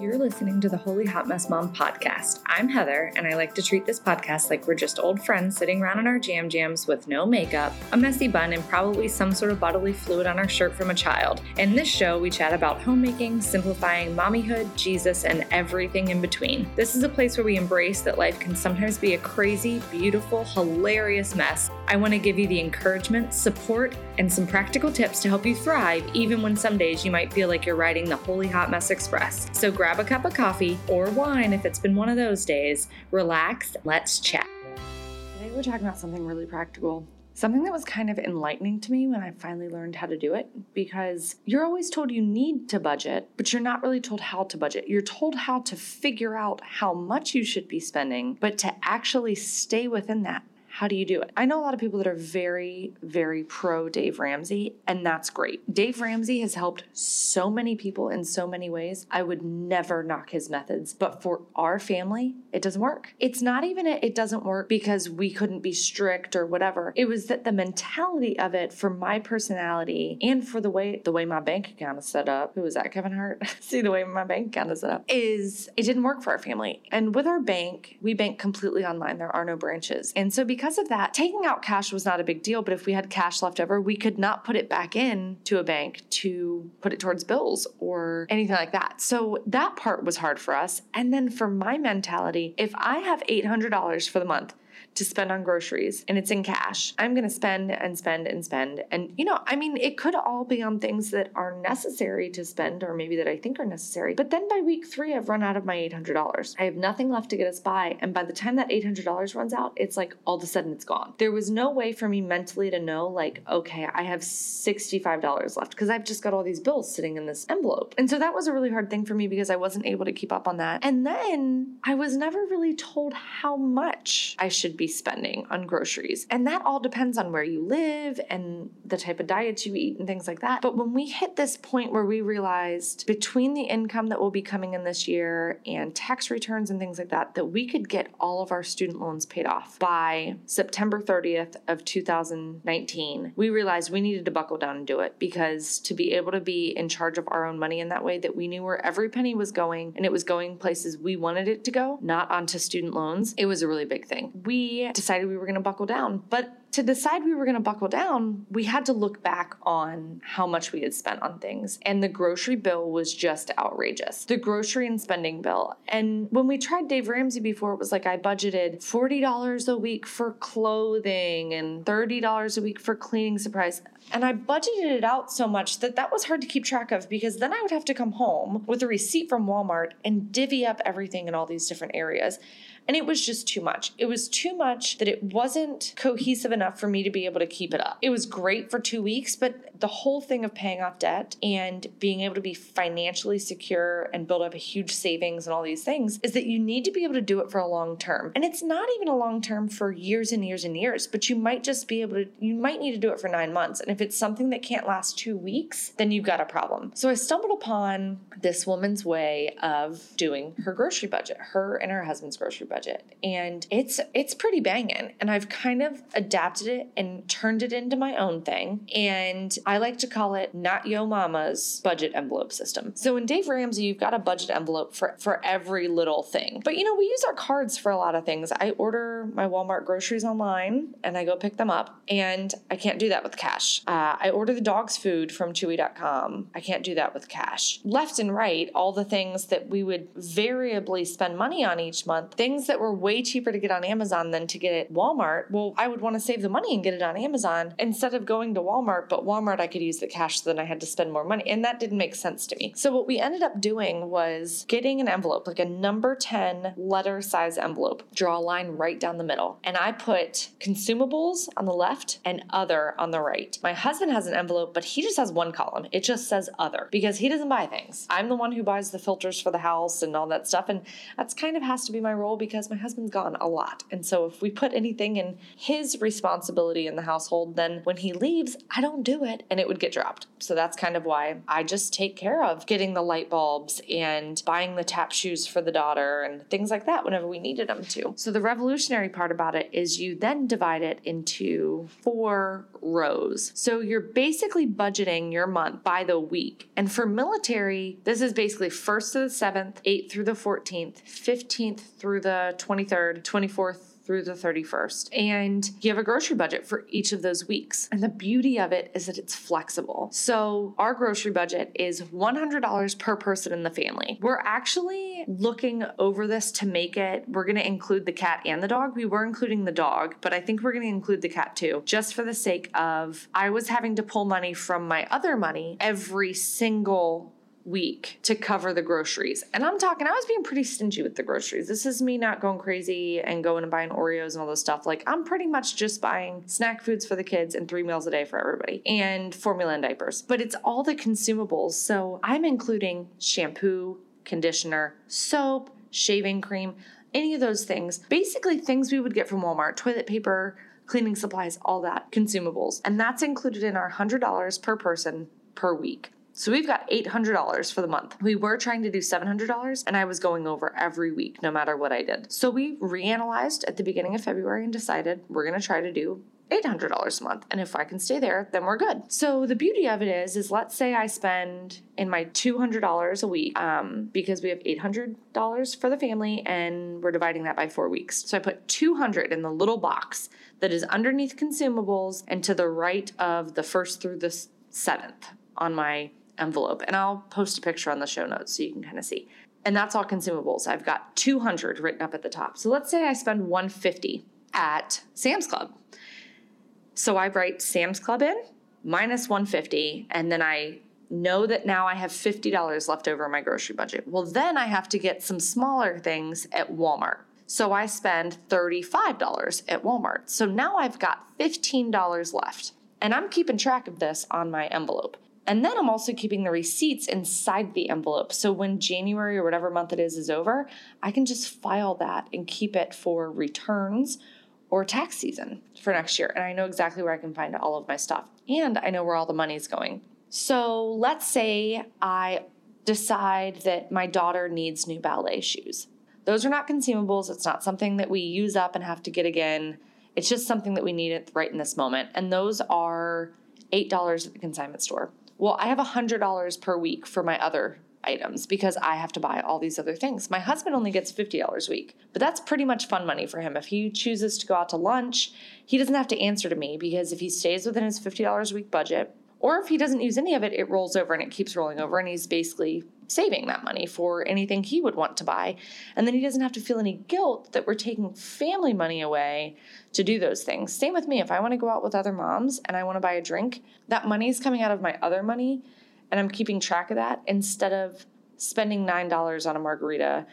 You're listening to the Holy Hot Mess Mom podcast. I'm Heather, and I like to treat this podcast like we're just old friends sitting around in our jam jams with no makeup, a messy bun, and probably some sort of bodily fluid on our shirt from a child. In this show, we chat about homemaking, simplifying, mommyhood, Jesus, and everything in between. This is a place where we embrace that life can sometimes be a crazy, beautiful, hilarious mess. I want to give you the encouragement, support, and some practical tips to help you thrive, even when some days you might feel like you're riding the Holy Hot Mess Express. So grab a cup of coffee or wine if it's been one of those days, relax, let's chat. Today we're talking about something really practical. Something that was kind of enlightening to me when I finally learned how to do it because you're always told you need to budget, but you're not really told how to budget. You're told how to figure out how much you should be spending, but to actually stay within that how do you do it? I know a lot of people that are very, very pro Dave Ramsey, and that's great. Dave Ramsey has helped so many people in so many ways. I would never knock his methods, but for our family, it doesn't work. It's not even it doesn't work because we couldn't be strict or whatever. It was that the mentality of it for my personality and for the way the way my bank account is set up. Who was that? Kevin Hart. See the way my bank account is set up is it didn't work for our family. And with our bank, we bank completely online. There are no branches. And so because because of that, taking out cash was not a big deal. But if we had cash left over, we could not put it back in to a bank to put it towards bills or anything like that. So that part was hard for us. And then for my mentality, if I have $800 for the month, to spend on groceries and it's in cash, I'm going to spend and spend and spend. And, you know, I mean, it could all be on things that are necessary to spend or maybe that I think are necessary. But then by week three, I've run out of my $800. I have nothing left to get us by. And by the time that $800 runs out, it's like all of a sudden it's gone. There was no way for me mentally to know, like, okay, I have $65 left because I've just got all these bills sitting in this envelope. And so that was a really hard thing for me because I wasn't able to keep up on that. And then I was never really told how much I should be spending on groceries. And that all depends on where you live and the type of diets you eat and things like that. But when we hit this point where we realized between the income that will be coming in this year and tax returns and things like that, that we could get all of our student loans paid off by September 30th of 2019, we realized we needed to buckle down and do it because to be able to be in charge of our own money in that way that we knew where every penny was going and it was going places we wanted it to go, not onto student loans, it was a really big thing. We decided we were going to buckle down. But to decide we were going to buckle down, we had to look back on how much we had spent on things. And the grocery bill was just outrageous. The grocery and spending bill. And when we tried Dave Ramsey before, it was like I budgeted $40 a week for clothing and $30 a week for cleaning supplies. And I budgeted it out so much that that was hard to keep track of because then I would have to come home with a receipt from Walmart and divvy up everything in all these different areas. And it was just too much. It was too much that it wasn't cohesive enough for me to be able to keep it up. It was great for two weeks, but the whole thing of paying off debt and being able to be financially secure and build up a huge savings and all these things is that you need to be able to do it for a long term. And it's not even a long term for years and years and years, but you might just be able to, you might need to do it for nine months. And if it's something that can't last two weeks, then you've got a problem. So I stumbled upon this woman's way of doing her grocery budget, her and her husband's grocery budget and it's it's pretty banging and I've kind of adapted it and turned it into my own thing and I like to call it not yo mama's budget envelope system. So in Dave Ramsey you've got a budget envelope for for every little thing. But you know we use our cards for a lot of things. I order my Walmart groceries online and I go pick them up and I can't do that with cash. Uh, I order the dog's food from chewy.com. I can't do that with cash. Left and right all the things that we would variably spend money on each month, things that were way cheaper to get on Amazon than to get at Walmart, well, I would want to save the money and get it on Amazon instead of going to Walmart. But Walmart, I could use the cash, so then I had to spend more money. And that didn't make sense to me. So what we ended up doing was getting an envelope, like a number 10 letter size envelope, draw a line right down the middle. And I put consumables on the left and other on the right. My husband has an envelope, but he just has one column. It just says other because he doesn't buy things. I'm the one who buys the filters for the house and all that stuff. And that's kind of has to be my role because my husband's gone a lot. And so if we put anything in his responsibility, responsibility in the household, then when he leaves, I don't do it and it would get dropped. So that's kind of why I just take care of getting the light bulbs and buying the tap shoes for the daughter and things like that whenever we needed them to. So the revolutionary part about it is you then divide it into four rows. So you're basically budgeting your month by the week. And for military, this is basically 1st to the 7th, 8th through the 14th, 15th through the 23rd, 24th through the 31st. And you have a grocery budget for each of those weeks. And the beauty of it is that it's flexible. So our grocery budget is $100 per person in the family. We're actually looking over this to make it, we're going to include the cat and the dog. We were including the dog, but I think we're going to include the cat too, just for the sake of I was having to pull money from my other money every single week to cover the groceries. And I'm talking, I was being pretty stingy with the groceries. This is me not going crazy and going and buying Oreos and all this stuff. Like, I'm pretty much just buying snack foods for the kids and three meals a day for everybody and formula and diapers. But it's all the consumables. So I'm including shampoo, conditioner, soap, shaving cream, any of those things. Basically, things we would get from Walmart, toilet paper, cleaning supplies, all that, consumables. And that's included in our $100 per person per week. So we've got $800 for the month. We were trying to do $700 and I was going over every week no matter what I did. So we reanalyzed at the beginning of February and decided we're going to try to do $800 a month and if i can stay there then we're good so the beauty of it is is let's say i spend in my $200 a week um, because we have $800 for the family and we're dividing that by four weeks so i put 200 in the little box that is underneath consumables and to the right of the first through the seventh on my envelope. And I'll post a picture on the show notes so you can kind of see. And that's all consumables. I've got 200 written up at the top. So let's say I spend 150 at Sam's Club. So I write Sam's Club in minus 150 and then I know that now I have $50 left over in my grocery budget. Well, then I have to get some smaller things at Walmart. So I spend $35 at Walmart. So now I've got $15 left. And I'm keeping track of this on my envelope. And then I'm also keeping the receipts inside the envelope. So when January or whatever month it is is over, I can just file that and keep it for returns or tax season for next year. And I know exactly where I can find all of my stuff. And I know where all the money's going. So let's say I decide that my daughter needs new ballet shoes. Those are not consumables. It's not something that we use up and have to get again. It's just something that we need it right in this moment. And those are $8 at the consignment store. Well, I have $100 per week for my other items because I have to buy all these other things. My husband only gets $50 a week, but that's pretty much fun money for him. If he chooses to go out to lunch, he doesn't have to answer to me because if he stays within his $50 a week budget, or if he doesn't use any of it, it rolls over and it keeps rolling over, and he's basically saving that money for anything he would want to buy. And then he doesn't have to feel any guilt that we're taking family money away to do those things. Same with me. If I want to go out with other moms and I want to buy a drink, that money is coming out of my other money, and I'm keeping track of that instead of spending $9 on a margarita,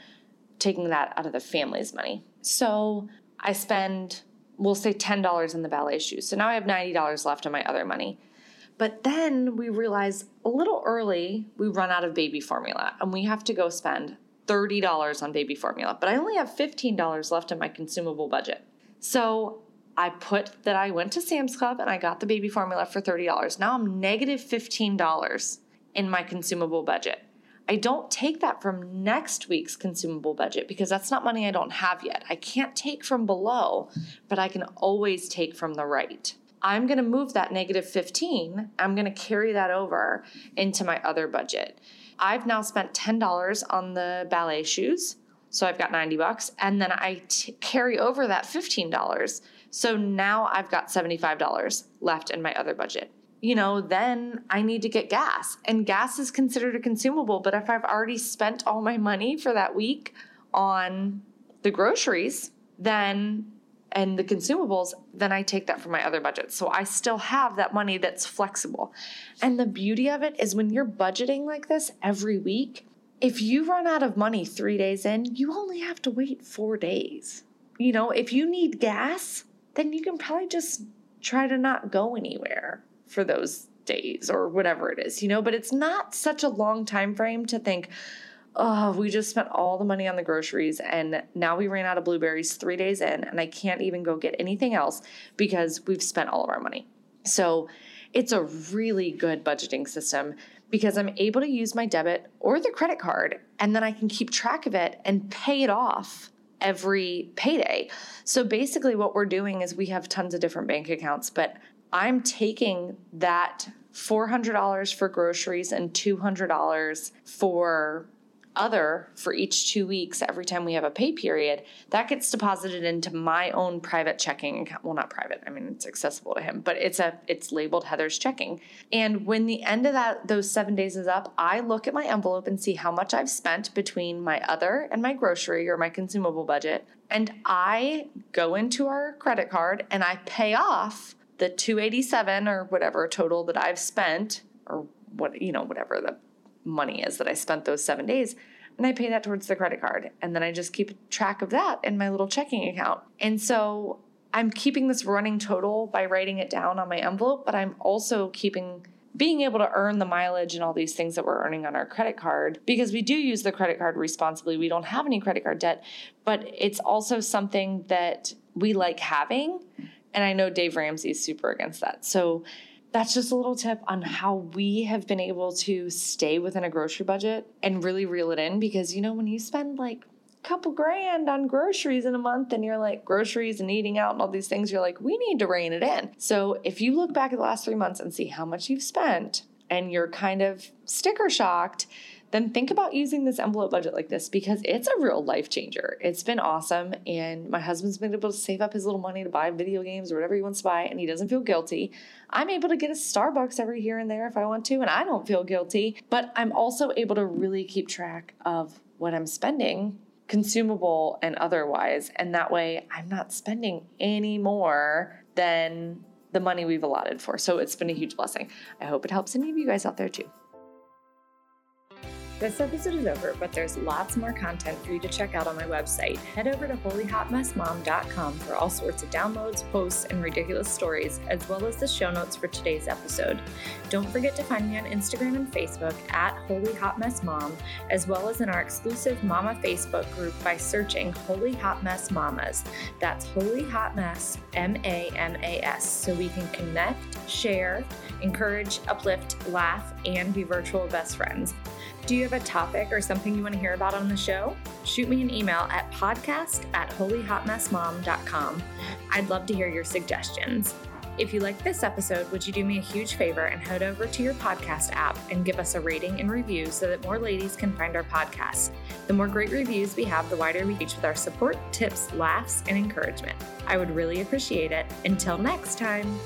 taking that out of the family's money. So I spend, we'll say $10 in the ballet shoes. So now I have $90 left on my other money. But then we realize a little early we run out of baby formula and we have to go spend $30 on baby formula. But I only have $15 left in my consumable budget. So I put that I went to Sam's Club and I got the baby formula for $30. Now I'm negative $15 in my consumable budget. I don't take that from next week's consumable budget because that's not money I don't have yet. I can't take from below, but I can always take from the right. I'm going to move that negative 15, I'm going to carry that over into my other budget. I've now spent $10 on the ballet shoes, so I've got 90 bucks, and then I t- carry over that $15. So now I've got $75 left in my other budget. You know, then I need to get gas, and gas is considered a consumable, but if I've already spent all my money for that week on the groceries, then and the consumables, then I take that from my other budget. So I still have that money that's flexible. And the beauty of it is when you're budgeting like this every week, if you run out of money three days in, you only have to wait four days. You know, if you need gas, then you can probably just try to not go anywhere for those days or whatever it is, you know, but it's not such a long time frame to think, oh, we just spent all the money on the groceries and now we ran out of blueberries three days in and I can't even go get anything else because we've spent all of our money. So it's a really good budgeting system because I'm able to use my debit or the credit card and then I can keep track of it and pay it off every payday. So basically, what we're doing is we have tons of different bank accounts, but I'm taking that $400 for groceries and $200 for other for each two weeks every time we have a pay period that gets deposited into my own private checking account. Well not private i mean it's accessible to him but it's a it's labeled heather's checking. And when the end of that those seven days is up i look at my envelope and see how much i've spent between my other and my grocery or my consumable budget and i go into our credit card and i pay off the 287 or whatever total that i've spent or what you know whatever the money is that I spent those seven days. And I pay that towards the credit card. And then I just keep track of that in my little checking account. And so I'm keeping this running total by writing it down on my envelope, but I'm also keeping being able to earn the mileage and all these things that we're earning on our credit card because we do use the credit card responsibly. We don't have any credit card debt, but it's also something that we like having. And I know Dave Ramsey is super against that. So that's just a little tip on how we have been able to stay within a grocery budget and really reel it in because you know when you spend like a couple grand on groceries in a month and you're like groceries and eating out and all these things you're like we need to rein it in. So if you look back at the last three months and see how much you've spent and you're kind of sticker shocked then think about using this envelope budget like this because it's a real life changer. It's been awesome. And my husband's been able to save up his little money to buy video games or whatever he wants to buy, and he doesn't feel guilty. I'm able to get a Starbucks every here and there if I want to, and I don't feel guilty. But I'm also able to really keep track of what I'm spending consumable and otherwise. And that way I'm not spending any more than the money we've allotted for. So it's been a huge blessing. I hope it helps any of you guys out there too. This episode is over, but there's lots more content for you to check out on my website. Head over to holyhotmessmom.com for all sorts of downloads, posts, and ridiculous stories, as well as the show notes for today's episode. Don't forget to find me on Instagram and Facebook at Holy Hot Mess Mom, as well as in our exclusive Mama Facebook group by searching Holy Hot Mess Mamas. That's Holy Hot Mess M A M A S, so we can connect, share, encourage, uplift, laugh, and be virtual best friends. Do you have a topic or something you want to hear about on the show? Shoot me an email at podcast at holyhotmessmom.com. I'd love to hear your suggestions. If you like this episode, would you do me a huge favor and head over to your podcast app and give us a rating and review so that more ladies can find our podcast? The more great reviews we have, the wider we reach with our support, tips, laughs, and encouragement. I would really appreciate it. Until next time.